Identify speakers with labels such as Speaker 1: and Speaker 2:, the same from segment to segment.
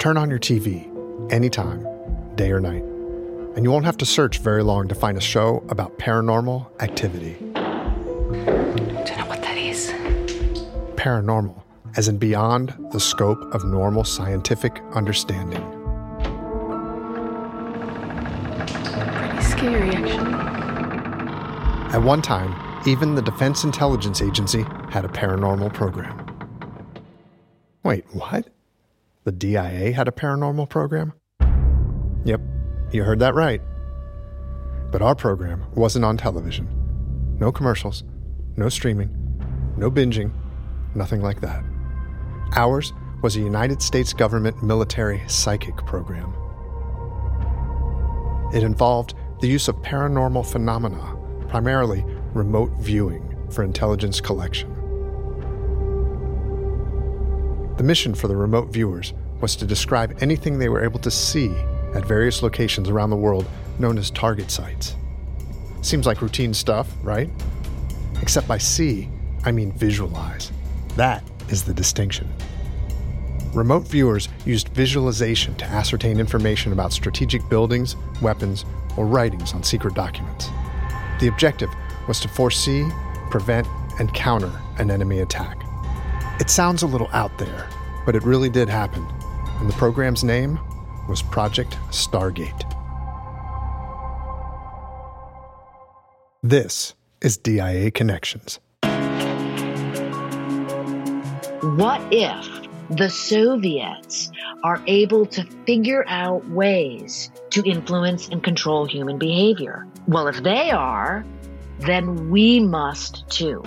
Speaker 1: Turn on your TV anytime, day or night, and you won't have to search very long to find a show about paranormal activity.
Speaker 2: Don't know what that is.
Speaker 1: Paranormal, as in beyond the scope of normal scientific understanding.
Speaker 2: Pretty scary, actually.
Speaker 1: At one time, even the Defense Intelligence Agency had a paranormal program. Wait, what? The DIA had a paranormal program? Yep, you heard that right. But our program wasn't on television. No commercials, no streaming, no binging, nothing like that. Ours was a United States government military psychic program. It involved the use of paranormal phenomena, primarily remote viewing for intelligence collection. The mission for the remote viewers was to describe anything they were able to see at various locations around the world known as target sites. Seems like routine stuff, right? Except by see, I mean visualize. That is the distinction. Remote viewers used visualization to ascertain information about strategic buildings, weapons, or writings on secret documents. The objective was to foresee, prevent, and counter an enemy attack. It sounds a little out there, but it really did happen, and the program's name was Project Stargate. This is DIA Connections.
Speaker 3: What if the Soviets are able to figure out ways to influence and control human behavior? Well, if they are, then we must too.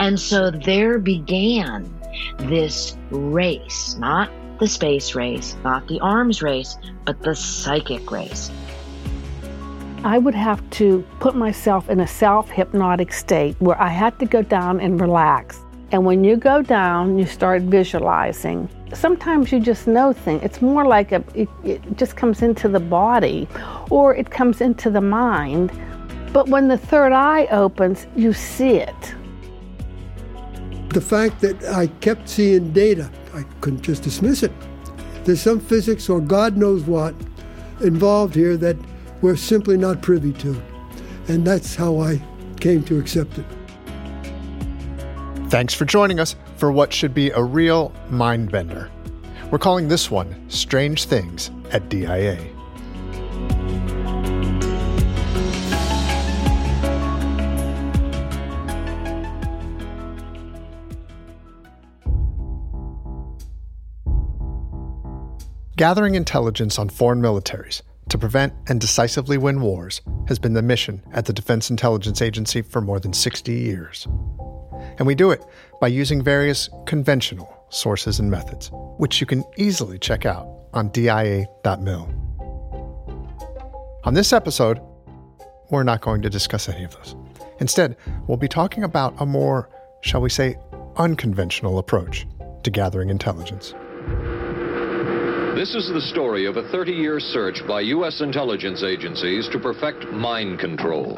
Speaker 3: And so there began this race, not the space race, not the arms race, but the psychic race.
Speaker 4: I would have to put myself in a self hypnotic state where I had to go down and relax. And when you go down, you start visualizing. Sometimes you just know things. It's more like a, it, it just comes into the body or it comes into the mind. But when the third eye opens, you see it.
Speaker 5: The fact that I kept seeing data, I couldn't just dismiss it. There's some physics or God knows what involved here that we're simply not privy to. And that's how I came to accept it.
Speaker 1: Thanks for joining us for what should be a real mind bender. We're calling this one Strange Things at DIA. Gathering intelligence on foreign militaries to prevent and decisively win wars has been the mission at the Defense Intelligence Agency for more than 60 years. And we do it by using various conventional sources and methods, which you can easily check out on dia.mil. On this episode, we're not going to discuss any of those. Instead, we'll be talking about a more, shall we say, unconventional approach to gathering intelligence.
Speaker 6: This is the story of a 30 year search by U.S. intelligence agencies to perfect mind control.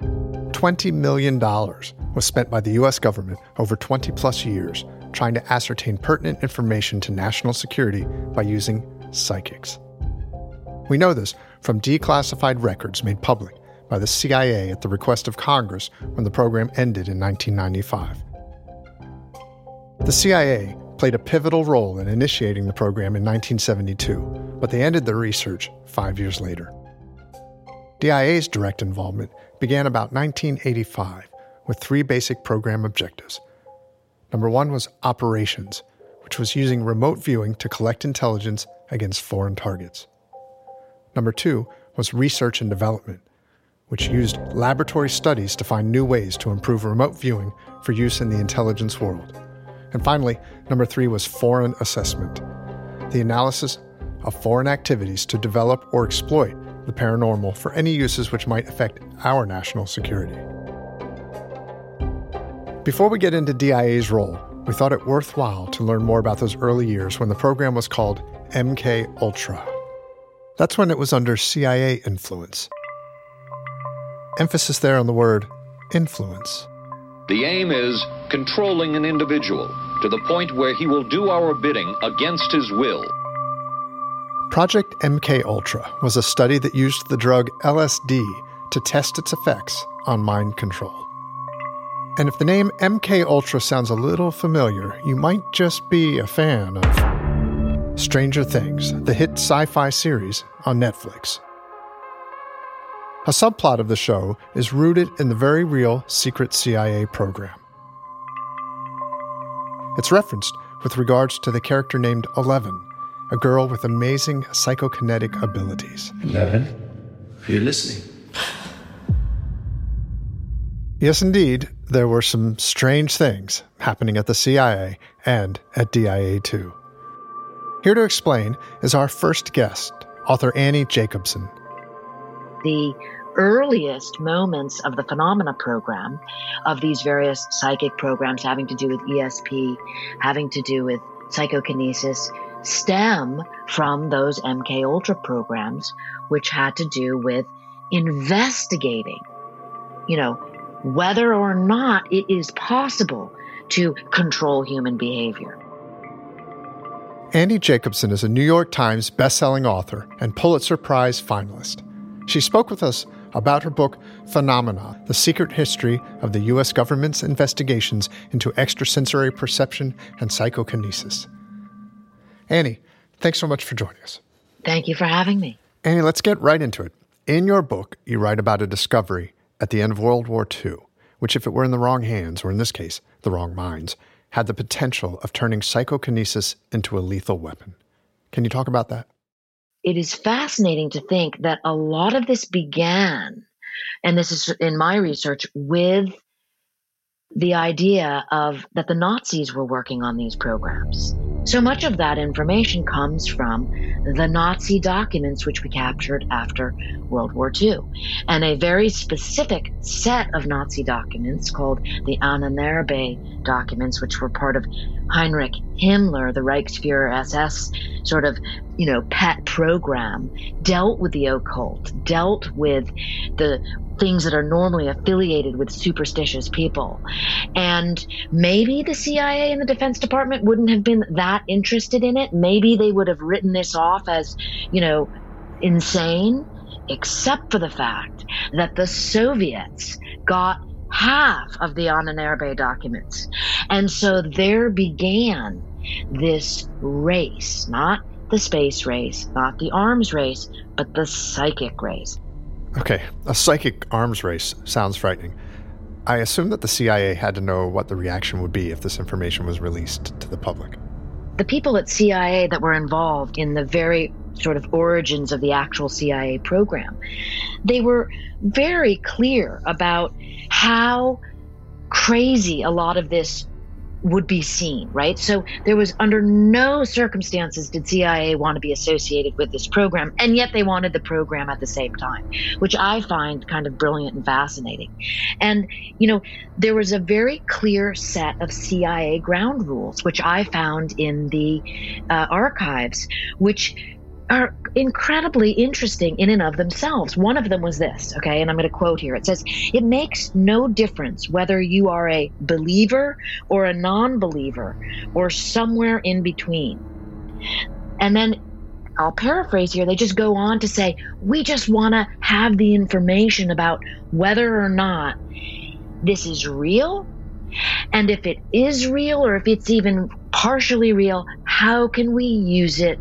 Speaker 1: $20 million was spent by the U.S. government over 20 plus years trying to ascertain pertinent information to national security by using psychics. We know this from declassified records made public by the CIA at the request of Congress when the program ended in 1995. The CIA played a pivotal role in initiating the program in 1972, but they ended their research five years later. DIA's direct involvement began about 1985 with three basic program objectives. Number one was operations, which was using remote viewing to collect intelligence against foreign targets. Number two was research and development, which used laboratory studies to find new ways to improve remote viewing for use in the intelligence world. And finally, number three was foreign assessment the analysis of foreign activities to develop or exploit the paranormal for any uses which might affect our national security. Before we get into DIA's role, we thought it worthwhile to learn more about those early years when the program was called MK Ultra. That's when it was under CIA influence. Emphasis there on the word influence.
Speaker 6: The aim is controlling an individual to the point where he will do our bidding against his will.
Speaker 1: Project MK Ultra was a study that used the drug LSD to test its effects on mind control. And if the name MK Ultra sounds a little familiar, you might just be a fan of Stranger Things, the hit sci-fi series on Netflix. A subplot of the show is rooted in the very real secret CIA program. It's referenced with regards to the character named Eleven, a girl with amazing psychokinetic abilities.
Speaker 7: Eleven, are you listening?
Speaker 1: Yes, indeed, there were some strange things happening at the CIA and at DIA too. Here to explain is our first guest, author Annie Jacobsen.
Speaker 3: The earliest moments of the phenomena program, of these various psychic programs having to do with ESP, having to do with psychokinesis, stem from those MK Ultra programs, which had to do with investigating, you know, whether or not it is possible to control human behavior.
Speaker 1: Annie Jacobsen is a New York Times bestselling author and Pulitzer Prize finalist. She spoke with us about her book Phenomena The Secret History of the U.S. Government's Investigations into Extrasensory Perception and Psychokinesis. Annie, thanks so much for joining us.
Speaker 3: Thank you for having me.
Speaker 1: Annie, let's get right into it. In your book, you write about a discovery at the end of World War II, which, if it were in the wrong hands, or in this case, the wrong minds, had the potential of turning psychokinesis into a lethal weapon. Can you talk about that?
Speaker 3: It is fascinating to think that a lot of this began, and this is in my research, with the idea of that the Nazis were working on these programs. So much of that information comes from the Nazi documents which we captured after World War II. And a very specific set of Nazi documents called the Ahnenerbe documents, which were part of Heinrich Himmler, the Reichsfuhrer SS sort of, you know, pet program, dealt with the occult, dealt with the things that are normally affiliated with superstitious people. And maybe the CIA and the Defense Department wouldn't have been that interested in it. Maybe they would have written this off as, you know, insane, except for the fact that the Soviets got half of the Ahnenerbe documents. And so there began this race, not the space race, not the arms race, but the psychic race.
Speaker 1: Okay, a psychic arms race sounds frightening. I assume that the CIA had to know what the reaction would be if this information was released to the public.
Speaker 3: The people at CIA that were involved in the very sort of origins of the actual CIA program, they were very clear about how crazy a lot of this would be seen, right? So there was under no circumstances did CIA want to be associated with this program, and yet they wanted the program at the same time, which I find kind of brilliant and fascinating. And, you know, there was a very clear set of CIA ground rules, which I found in the uh, archives, which are incredibly interesting in and of themselves. One of them was this, okay, and I'm going to quote here. It says, It makes no difference whether you are a believer or a non believer or somewhere in between. And then I'll paraphrase here. They just go on to say, We just want to have the information about whether or not this is real. And if it is real or if it's even partially real, how can we use it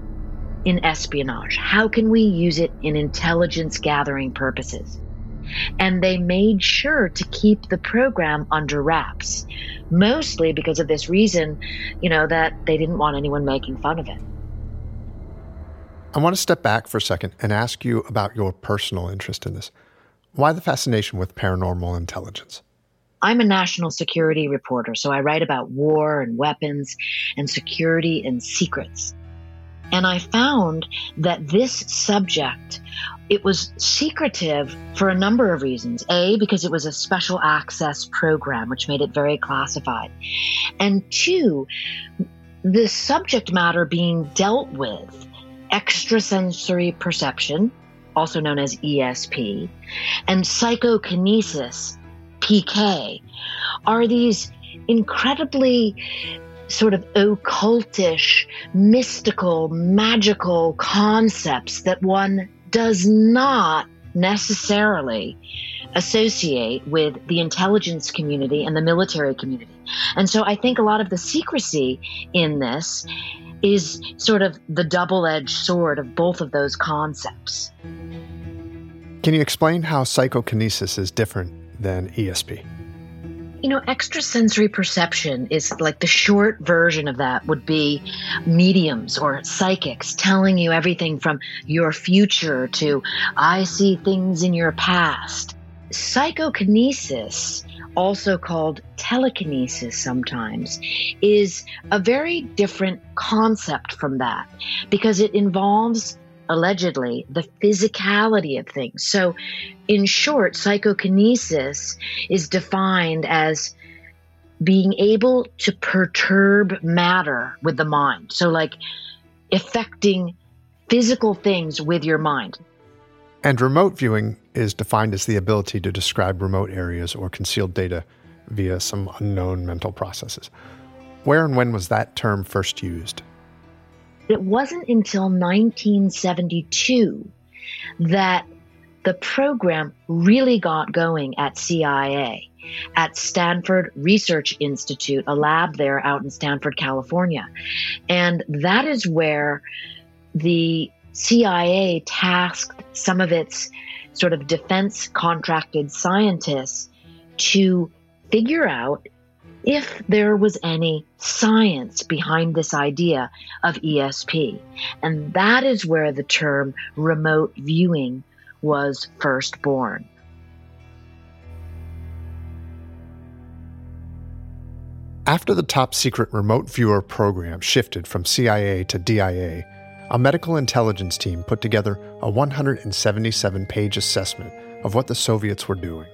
Speaker 3: in espionage? How can we use it in intelligence gathering purposes? And they made sure to keep the program under wraps, mostly because of this reason, you know, that they didn't want anyone making fun of it.
Speaker 1: I want to step back for a second and ask you about your personal interest in this. Why the fascination with paranormal intelligence?
Speaker 3: I'm a national security reporter, so I write about war and weapons and security and secrets. And I found that this subject, it was secretive for a number of reasons. A, because it was a special access program, which made it very classified. And two, the subject matter being dealt with, extrasensory perception, also known as ESP, and psychokinesis, PK, are these incredibly sort of occultish, mystical, magical concepts that one does not necessarily associate with the intelligence community and the military community. And so I think a lot of the secrecy in this is sort of the double edged sword of both of those concepts.
Speaker 1: Can you explain how psychokinesis is different than ESP?
Speaker 3: You know, extrasensory perception is like the short version of that would be mediums or psychics telling you everything from your future to I see things in your past. Psychokinesis, also called telekinesis sometimes, is a very different concept from that because it involves allegedly the physicality of things. So, in short, psychokinesis is defined as being able to perturb matter with the mind. So, like affecting physical things with your mind.
Speaker 1: And remote viewing is defined as the ability to describe remote areas or concealed data via some unknown mental processes. Where and when was that term first used?
Speaker 3: It wasn't until 1972 that the program really got going at CIA, at Stanford Research Institute, a lab there out in Stanford, California. And that is where the CIA tasked some of its sort of defense contracted scientists to figure out if there was any science behind this idea of ESP. And that is where the term remote viewing was first born.
Speaker 1: After the top secret remote viewer program shifted from CIA to DIA, a medical intelligence team put together a 177 page assessment of what the Soviets were doing.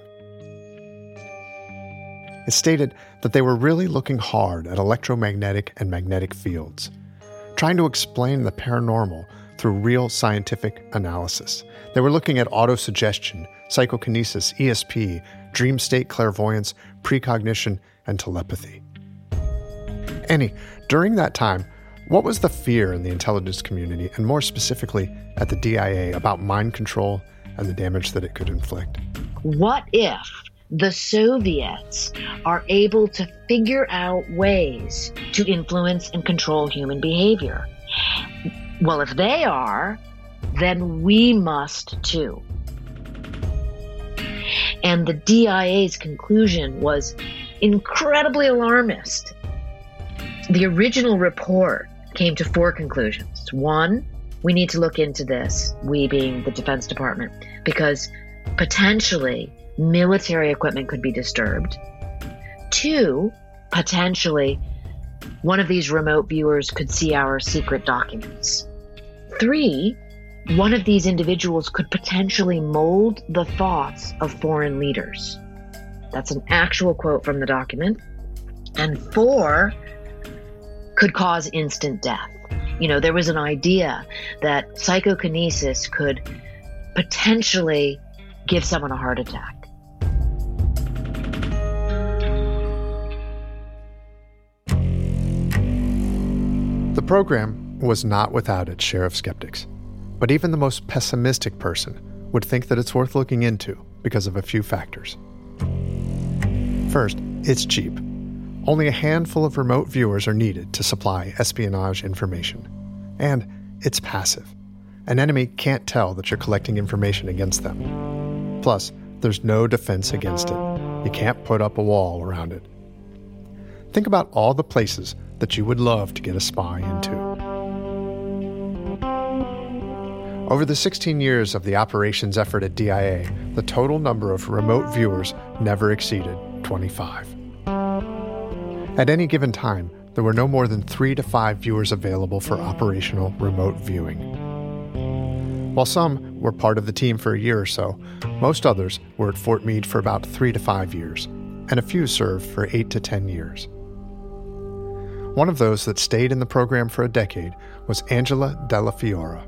Speaker 1: It stated that they were really looking hard at electromagnetic and magnetic fields, trying to explain the paranormal through real scientific analysis. They were looking at autosuggestion, psychokinesis, ESP, dream state clairvoyance, precognition, and telepathy. Annie, during that time, what was the fear in the intelligence community, and more specifically at the DIA, about mind control and the damage that it could inflict?
Speaker 3: What if the Soviets are able to figure out ways to influence and control human behavior? Well, if they are, then we must too. And the DIA's conclusion was incredibly alarmist. The original report came to four conclusions. One, we need to look into this, we being the Defense Department, because potentially military equipment could be disturbed. Two, potentially one of these remote viewers could see our secret documents. Three, one of these individuals could potentially mold the thoughts of foreign leaders. That's an actual quote from the document. And four, could cause instant death. You know, there was an idea that psychokinesis could potentially give someone a heart attack.
Speaker 1: The program was not without its share of skeptics, but even the most pessimistic person would think that it's worth looking into because of a few factors. First, it's cheap. Only a handful of remote viewers are needed to supply espionage information. And it's passive. An enemy can't tell that you're collecting information against them. Plus, there's no defense against it. You can't put up a wall around it. Think about all the places that you would love to get a spy into. Over the 16 years of the operations effort at DIA, the total number of remote viewers never exceeded 25. At any given time, there were no more than three to five viewers available for operational remote viewing. While some were part of the team for a year or so, most others were at Fort Meade for about three to five years, and a few served for eight to ten years. One of those that stayed in the program for a decade was Angela Dellafiora.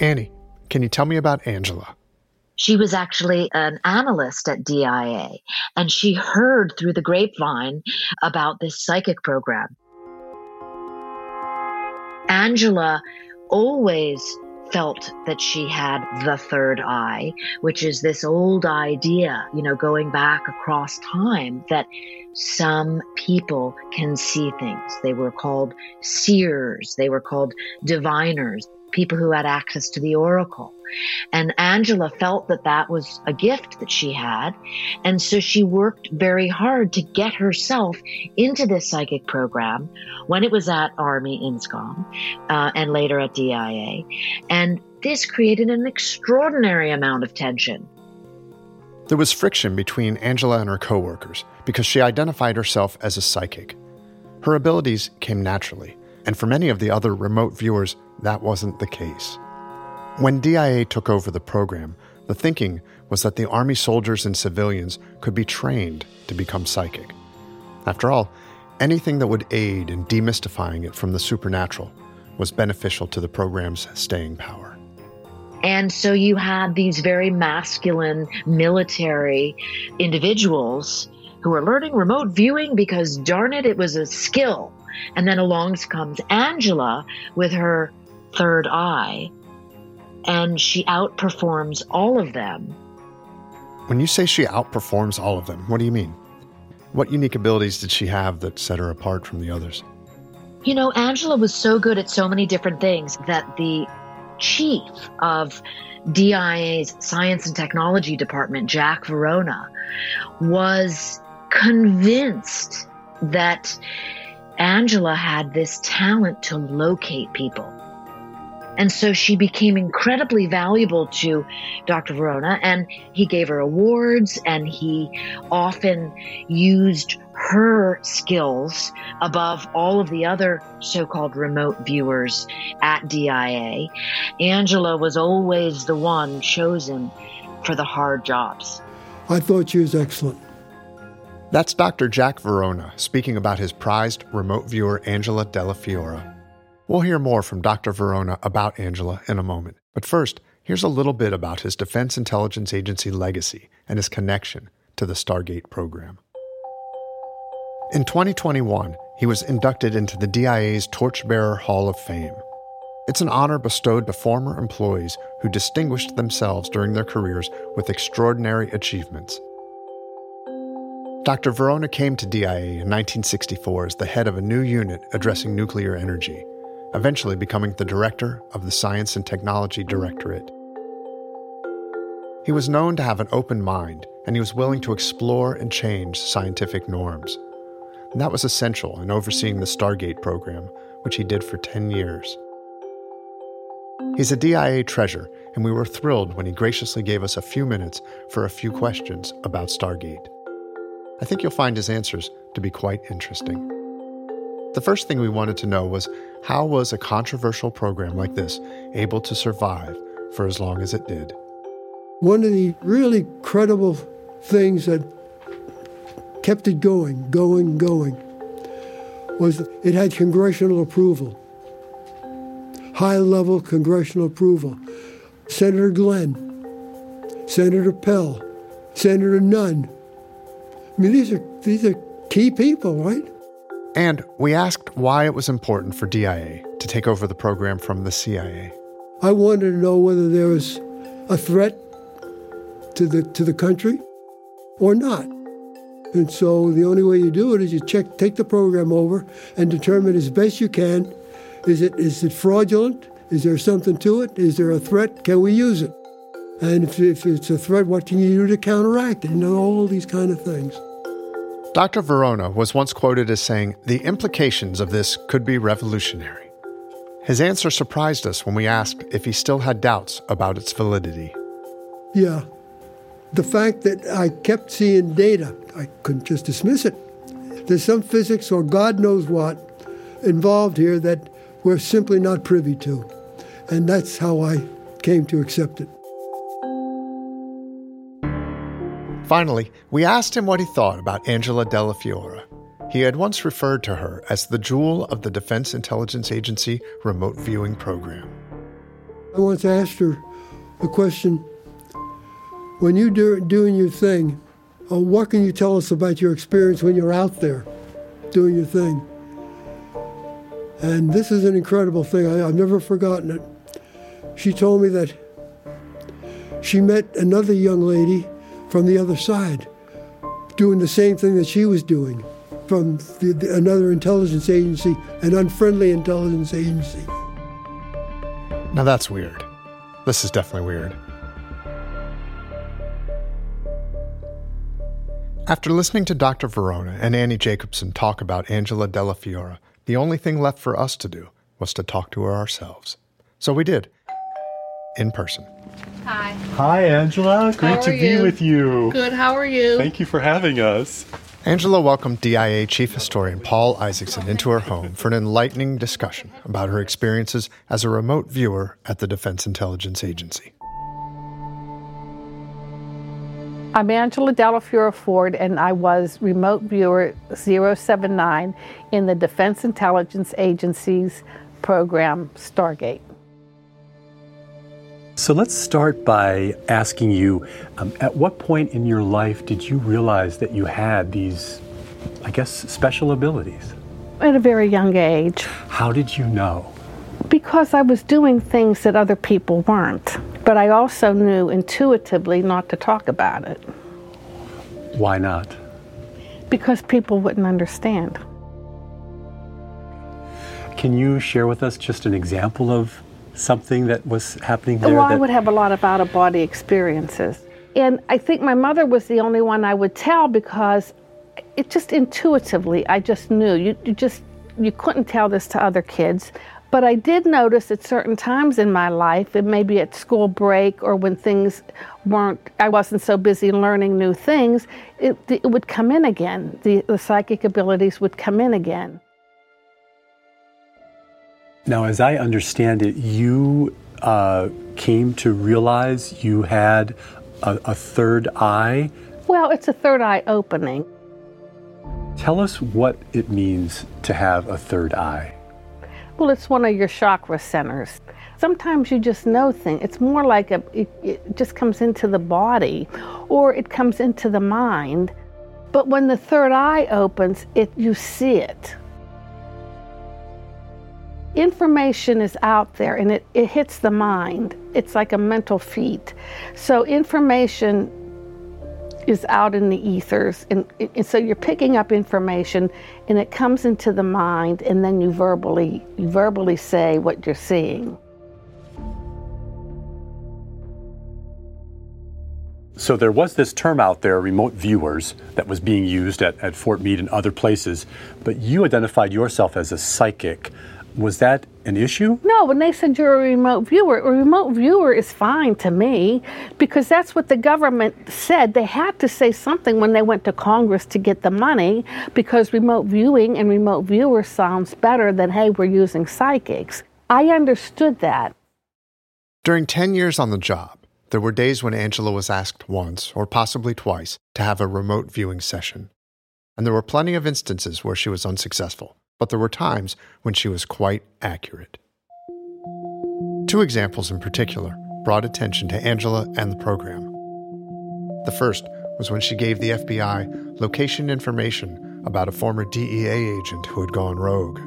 Speaker 1: Annie, can you tell me about Angela?
Speaker 3: She was actually an analyst at DIA, and she heard through the grapevine about this psychic program. Angela always felt that she had the third eye, which is this old idea, you know, going back across time that some people can see things. They were called seers, they were called diviners, people who had access to the oracle. And Angela felt that that was a gift that she had. And so she worked very hard to get herself into this psychic program when it was at Army INSCOM uh, and later at DIA. And this created an extraordinary amount of tension.
Speaker 1: There was friction between Angela and her coworkers because she identified herself as a psychic. Her abilities came naturally, and for many of the other remote viewers, that wasn't the case. When DIA took over the program, the thinking was that the Army soldiers and civilians could be trained to become psychic. After all, anything that would aid in demystifying it from the supernatural was beneficial to the program's staying power.
Speaker 3: And so you had these very masculine military individuals who were learning remote viewing because darn it, it was a skill. And then along comes Angela with her third eye and she outperforms all of them.
Speaker 1: When you say she outperforms all of them, what do you mean? What unique abilities did she have that set her apart from the others?
Speaker 3: You know, Angela was so good at so many different things that the chief of DIA's Science and Technology Department, Jack Verona, was convinced that Angela had this talent to locate people. And so she became incredibly valuable to Dr. Verona, and he gave her awards, and he often used her skills above all of the other so called remote viewers at DIA. Angela was always the one chosen for the hard jobs.
Speaker 5: I thought she was excellent.
Speaker 1: That's Dr. Jack Verona speaking about his prized remote viewer, Angela Dellafiora. We'll hear more from Dr. Verona about Angela in a moment. But first, here's a little bit about his Defense Intelligence Agency legacy and his connection to the Stargate program. In 2021, he was inducted into the DIA's Torchbearer Hall of Fame. It's an honor bestowed to former employees who distinguished themselves during their careers with extraordinary achievements. Dr. Verona came to DIA in 1964 as the head of a new unit addressing nuclear energy eventually becoming the director of the Science and Technology Directorate. He was known to have an open mind, and he was willing to explore and change scientific norms. And that was essential in overseeing the Stargate program, which he did for 10 years. He's a DIA treasure, and we were thrilled when he graciously gave us a few minutes for a few questions about Stargate. I think you'll find his answers to be quite interesting. The first thing we wanted to know was how was a controversial program like this able to survive for as long as it did?
Speaker 5: One of the really credible things that kept it going, going, going, was it had congressional approval, high level congressional approval. Senator Glenn, Senator Pell, Senator Nunn. I mean, these are, these are key people, right?
Speaker 1: And we asked why it was important for DIA to take over the program from the CIA.
Speaker 5: I wanted to know whether there was a threat to the to the country or not. And so the only way you do it is you check take the program over and determine as best you can is it is it fraudulent? Is there something to it? Is there a threat? Can we use it? And if, if it's a threat, what can you do to counteract it? Know, all these kind of things.
Speaker 1: Dr. Verona was once quoted as saying, The implications of this could be revolutionary. His answer surprised us when we asked if he still had doubts about its validity.
Speaker 5: Yeah. The fact that I kept seeing data, I couldn't just dismiss it. There's some physics or God knows what involved here that we're simply not privy to. And that's how I came to accept it.
Speaker 1: Finally, we asked him what he thought about Angela Dellafiora. He had once referred to her as the jewel of the Defense Intelligence Agency remote viewing program.
Speaker 5: I once asked her the question when you're do, doing your thing, uh, what can you tell us about your experience when you're out there doing your thing? And this is an incredible thing. I, I've never forgotten it. She told me that she met another young lady from the other side doing the same thing that she was doing from the, the, another intelligence agency, an unfriendly intelligence agency.
Speaker 1: Now that's weird. This is definitely weird. After listening to Dr. Verona and Annie Jacobsen talk about Angela Dellafiora, the only thing left for us to do was to talk to her ourselves. So we did, in person.
Speaker 8: Hi.
Speaker 9: Hi, Angela. Great to be
Speaker 8: you?
Speaker 9: with you.
Speaker 8: Good. How are you?
Speaker 9: Thank you for having us.
Speaker 1: Angela welcomed DIA Chief Historian Paul Isaacson into her home for an enlightening discussion about her experiences as a remote viewer at the Defense Intelligence Agency.
Speaker 4: I'm Angela Dellafiora Ford, and I was remote viewer 079 in the Defense Intelligence Agency's program Stargate.
Speaker 9: So let's start by asking you um, at what point in your life did you realize that you had these, I guess, special abilities?
Speaker 4: At a very young age,
Speaker 9: How did you know?
Speaker 4: because I was doing things that other people weren't. But I also knew intuitively not to talk about it
Speaker 9: Why not?
Speaker 4: because people wouldn't understand.
Speaker 9: Can you share with us just an example of something that was happening there?
Speaker 4: Well, I would have a lot of out of body experiences. And I think my mother was the only one I would tell because it just intuitively, I just knew. You, you just, you couldn't tell this to other kids. But I did notice at certain times in my life, it may be at school break or when things weren't, I wasn't so busy learning new things, it, it would come in again. The, the psychic abilities would come in again.
Speaker 9: Now, as I understand it, you uh, came to realize you had a, a third eye.
Speaker 4: Well, it's a third eye opening.
Speaker 9: Tell us what it means to have a third eye.
Speaker 4: Well, it's one of your chakra centers. Sometimes you just know things. It's more like a, it, it just comes into the body or it comes into the mind. But when the third eye opens, it you see it. Information is out there and it, it hits the mind. It's like a mental feat. So information is out in the ethers and, and so you're picking up information and it comes into the mind and then you verbally you verbally say what you're seeing
Speaker 9: So there was this term out there, remote viewers, that was being used at, at Fort Meade and other places, but you identified yourself as a psychic. Was that an issue?
Speaker 4: no when they said you're a remote viewer a remote viewer is fine to me because that's what the government said they had to say something when they went to congress to get the money because remote viewing and remote viewer sounds better than hey we're using psychics i understood that
Speaker 1: During 10 years on the job, there were days when Angela was asked once, or possibly twice, to have a remote viewing session. And there were plenty of instances where she was unsuccessful, but there were times when she was quite accurate. Two examples in particular brought attention to Angela and the program. The first was when she gave the FBI location information about a former DEA agent who had gone rogue.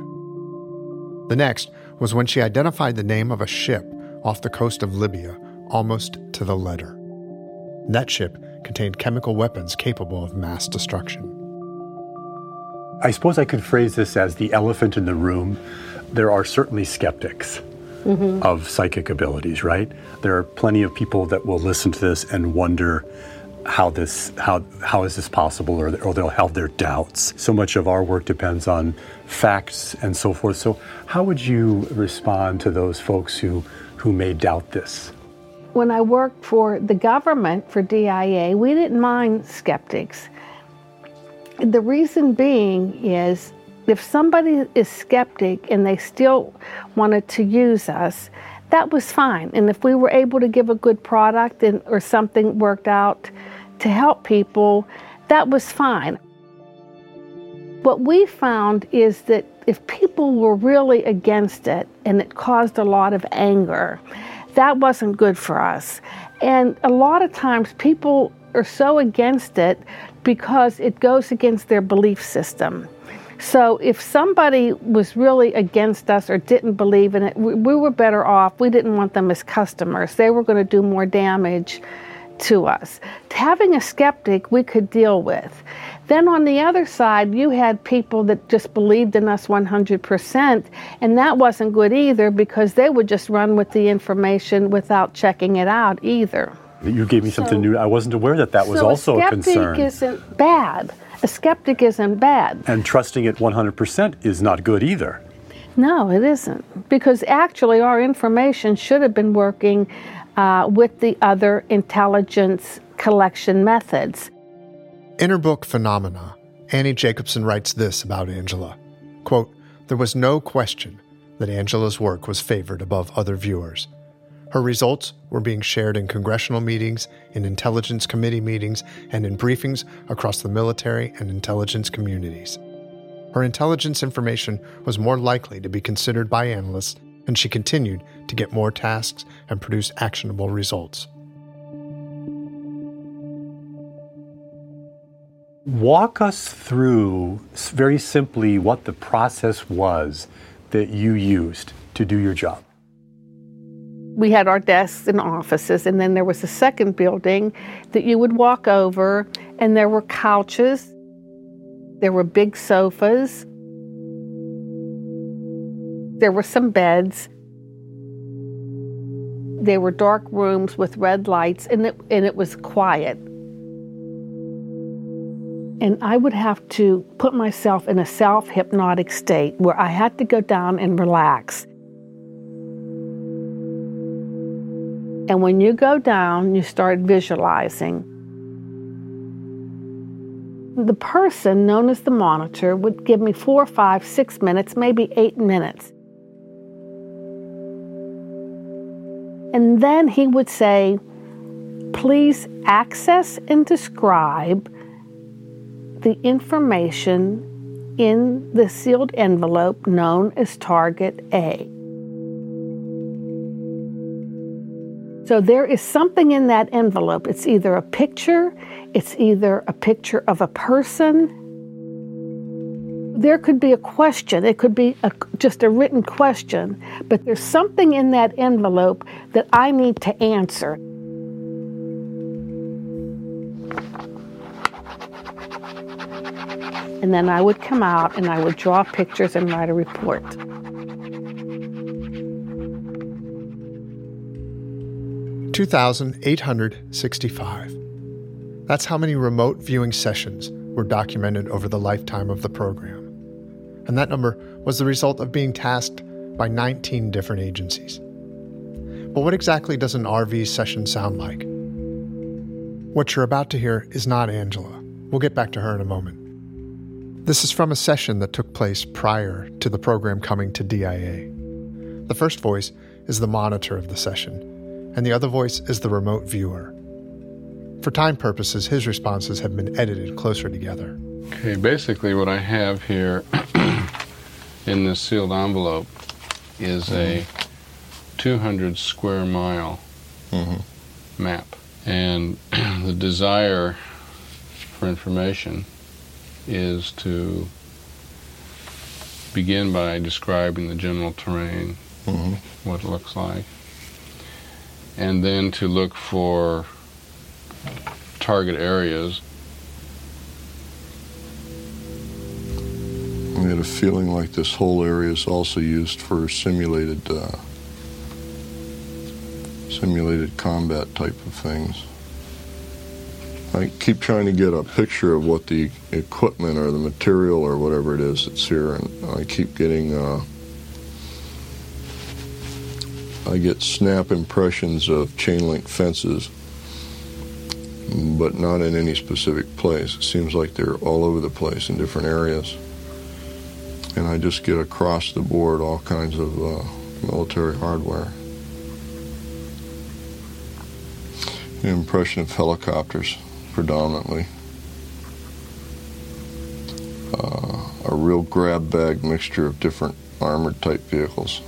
Speaker 1: The next was when she identified the name of a ship off the coast of Libya almost to the letter. That ship contained chemical weapons capable of mass destruction.
Speaker 9: I suppose I could phrase this as the elephant in the room. There are certainly skeptics mm-hmm. of psychic abilities, right? There are plenty of people that will listen to this and wonder how this how how is this possible or, or they'll have their doubts. So much of our work depends on facts and so forth. So how would you respond to those folks who who may doubt this?
Speaker 4: when I worked for the government for DIA, we didn't mind skeptics. The reason being is if somebody is skeptic and they still wanted to use us, that was fine. And if we were able to give a good product and, or something worked out to help people, that was fine. What we found is that if people were really against it and it caused a lot of anger, that wasn't good for us. And a lot of times people are so against it because it goes against their belief system. So if somebody was really against us or didn't believe in it, we, we were better off. We didn't want them as customers. They were going to do more damage to us. Having a skeptic, we could deal with. Then on the other side, you had people that just believed in us 100%, and that wasn't good either because they would just run with the information without checking it out either.
Speaker 9: You gave me something new. I wasn't aware that that was
Speaker 4: so
Speaker 9: also
Speaker 4: a concern.
Speaker 9: a
Speaker 4: skeptic
Speaker 9: concern.
Speaker 4: isn't bad. A skeptic isn't bad.
Speaker 9: And trusting it 100% is not good either.
Speaker 4: No, it isn't. Because actually, our information should have been working uh, with the other intelligence collection methods.
Speaker 1: In her book Phenomena, Annie Jacobsen writes this about Angela. Quote, There was no question that Angela's work was favored above other viewers. Her results were being shared in congressional meetings, in intelligence committee meetings, and in briefings across the military and intelligence communities. Her intelligence information was more likely to be considered by analysts, and she continued to get more tasks and produce actionable results.
Speaker 9: Walk us through very simply what the process was that you used to do your job.
Speaker 4: We had our desks and offices, and then there was a second building that you would walk over, and there were couches, there were big sofas, there were some beds. There were dark rooms with red lights, and it, and it was quiet. And I would have to put myself in a self hypnotic state where I had to go down and relax. And when you go down, you start visualizing. The person known as the monitor would give me four, five, six minutes, maybe eight minutes. And then he would say, please access and describe the information in the sealed envelope known as Target A. So there is something in that envelope. It's either a picture, it's either a picture of a person. There could be a question, it could be a, just a written question, but there's something in that envelope that I need to answer. And then I would come out and I would draw pictures and write a report.
Speaker 1: Two thousand eight hundred sixty-five. That's how many remote viewing sessions were documented over the lifetime of the program. And that number was the result of being tasked by 19 different agencies. But what exactly does an RV session sound like? What you're about to hear is not Angela. We'll get back to her in a moment. This is from a session that took place prior to the program coming to DIA. The first voice is the monitor of the session, and the other voice is the remote viewer. For time purposes, his responses have been edited closer together.
Speaker 8: Okay, basically what I have here in this sealed envelope is a 200 square mile mm-hmm. map. And the desire for information is to begin by describing the general terrain, mm-hmm. what it looks like, and then to look for target areas
Speaker 10: I had a feeling like this whole area is also used for simulated uh, simulated combat type of things. I keep trying to get a picture of what the equipment or the material or whatever it is that's here, and I keep getting. Uh, I get snap impressions of chain link fences, but not in any specific place. It seems like they're all over the place in different areas and I just get across the board all kinds of uh, military hardware. The impression of helicopters, predominantly. Uh, a real grab bag mixture of different armored type vehicles.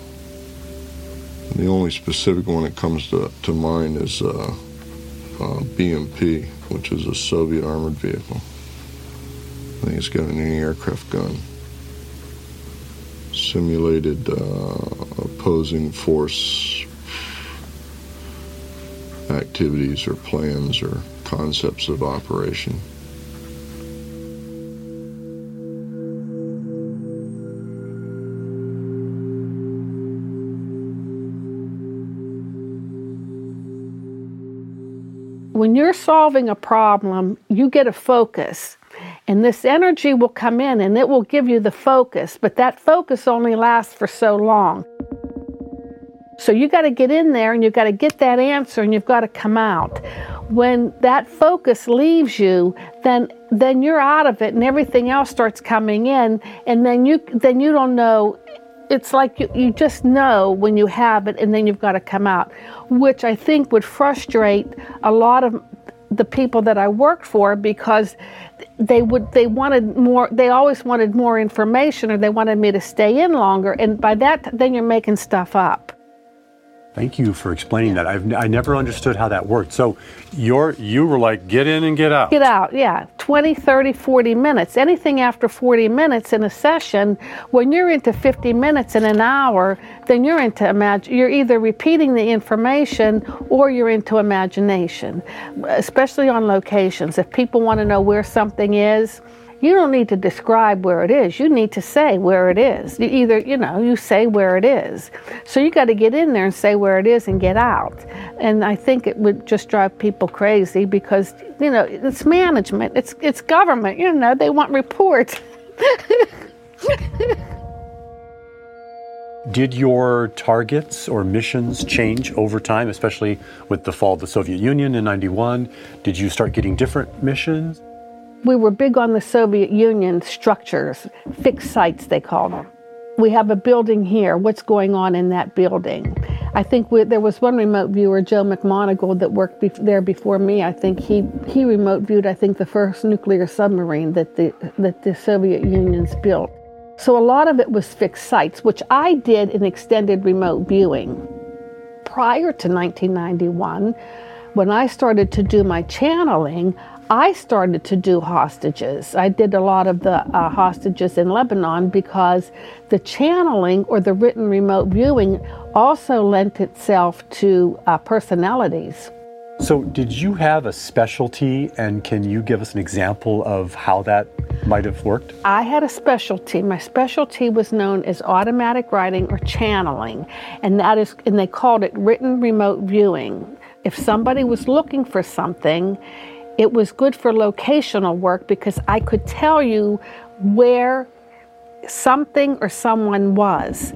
Speaker 10: The only specific one that comes to, to mind is uh, uh, BMP, which is a Soviet armored vehicle. I think it's got an anti-aircraft gun. simulated uh, opposing force activities or plans or concepts of operation.
Speaker 4: Solving a problem, you get a focus. And this energy will come in and it will give you the focus, but that focus only lasts for so long. So you got to get in there and you've got to get that answer and you've got to come out. When that focus leaves you, then then you're out of it and everything else starts coming in and then you then you don't know it's like you, you just know when you have it and then you've got to come out, which I think would frustrate a lot of the people that I worked for because they would they wanted more they always wanted more information or they wanted me to stay in longer and by that then you're making stuff up.
Speaker 9: Thank you for explaining that. I've I never understood how that worked. So you're you were like get in and get out.
Speaker 4: Get out, yeah. 20, 30, 40 minutes. Anything after 40 minutes in a session, when you're into 50 minutes in an hour, then you're into imagine you're either repeating the information or you're into imagination. Especially on locations. If people want to know where something is, you don't need to describe where it is. You need to say where it is. You either, you know, you say where it is. So you got to get in there and say where it is and get out. And I think it would just drive people crazy because, you know, it's management, it's it's government, you know, they want reports.
Speaker 9: Did your targets or missions change over time, especially with the fall of the Soviet Union in 91? Did you start getting different missions?
Speaker 4: We were big on the Soviet Union structures, fixed sites, they called them. We have a building here. What's going on in that building? I think we, there was one remote viewer, Joe McMoneagle, that worked bef- there before me. I think he, he remote viewed, I think, the first nuclear submarine that the, that the Soviet Union's built. So a lot of it was fixed sites, which I did in extended remote viewing. Prior to 1991, when I started to do my channeling, I started to do hostages. I did a lot of the uh, hostages in Lebanon because the channeling or the written remote viewing also lent itself to uh, personalities.
Speaker 9: So, did you have a specialty, and can you give us an example of how that might have worked?
Speaker 4: I had a specialty. My specialty was known as automatic writing or channeling, and that is, and they called it written remote viewing. If somebody was looking for something, it was good for locational work because I could tell you where something or someone was.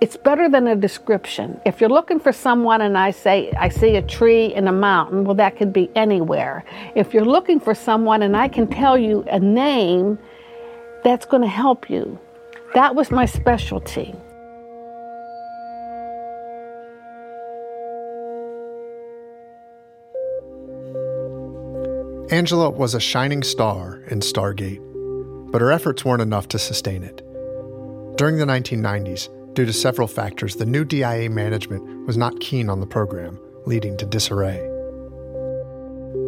Speaker 4: It's better than a description. If you're looking for someone and I say, I see a tree in a mountain, well, that could be anywhere. If you're looking for someone and I can tell you a name, that's going to help you. That was my specialty.
Speaker 1: Angela was a shining star in Stargate, but her efforts weren't enough to sustain it. During the 1990s, due to several factors, the new DIA management was not keen on the program, leading to disarray.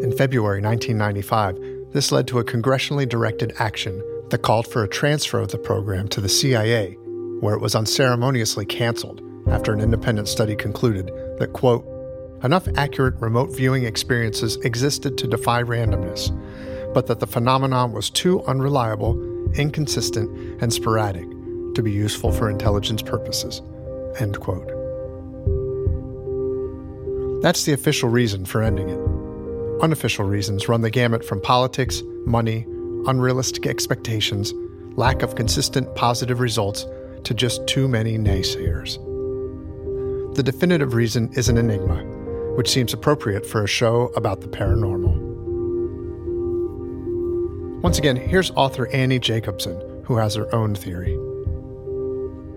Speaker 1: In February 1995, this led to a congressionally directed action that called for a transfer of the program to the CIA, where it was unceremoniously canceled after an independent study concluded that, quote, enough accurate remote viewing experiences existed to defy randomness, but that the phenomenon was too unreliable, inconsistent, and sporadic to be useful for intelligence purposes. End quote. That's the official reason for ending it. Unofficial reasons run the gamut from politics, money, unrealistic expectations, lack of consistent positive results, to just too many naysayers. The definitive reason is an enigma, which seems appropriate for a show about the paranormal. Once again, here's author Annie Jacobsen, who has her own theory.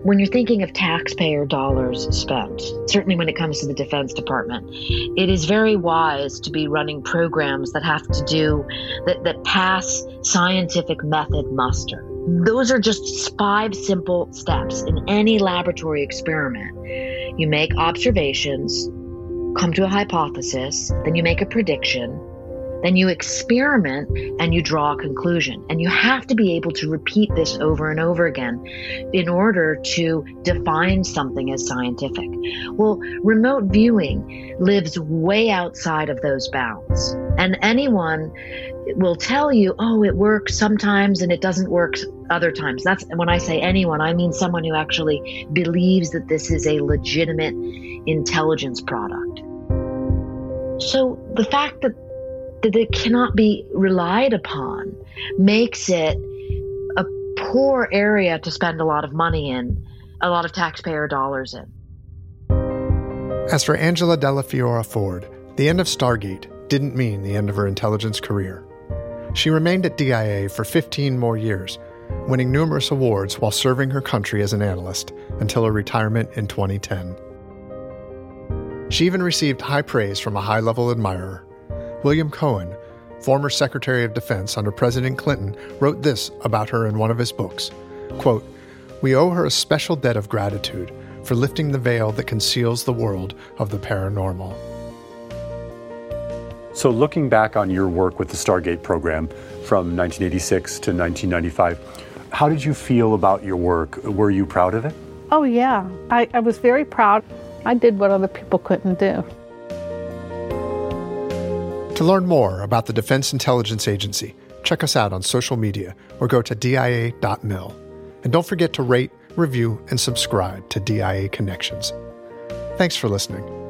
Speaker 3: When you're thinking of taxpayer dollars spent, certainly when it comes to the Defense Department, it is very wise to be running programs that have to do, that, that pass scientific method muster. Those are just five simple steps in any laboratory experiment. You make observations, come to a hypothesis, then you make a prediction, Then you experiment and you draw a conclusion. And you have to be able to repeat this over and over again in order to define something as scientific. Well, remote viewing lives way outside of those bounds. And anyone will tell you, oh, it works sometimes and it doesn't work other times. That's when I say anyone, I mean someone who actually believes that this is a legitimate intelligence product. So the fact that that it cannot be relied upon makes it a poor area to spend a lot of money in, a lot of taxpayer dollars in.
Speaker 1: As for Angela Dellafiora Ford, the end of Stargate didn't mean the end of her intelligence career. She remained at DIA for 15 more years, winning numerous awards while serving her country as an analyst until her retirement in 2010. She even received high praise from a high level admirer. William Cohen, former Secretary of Defense under President Clinton, wrote this about her in one of his books quote, We owe her a special debt of gratitude for lifting the veil that conceals the world of the paranormal.
Speaker 9: So, looking back on your work with the Stargate program from 1986 to 1995, how did you feel about your work? Were you proud of it?
Speaker 4: Oh, yeah. I, I was very proud. I did what other people couldn't do.
Speaker 1: To learn more about the Defense Intelligence Agency, check us out on social media or go to dia.mil. And don't forget to rate, review, and subscribe to DIA Connections. Thanks for listening.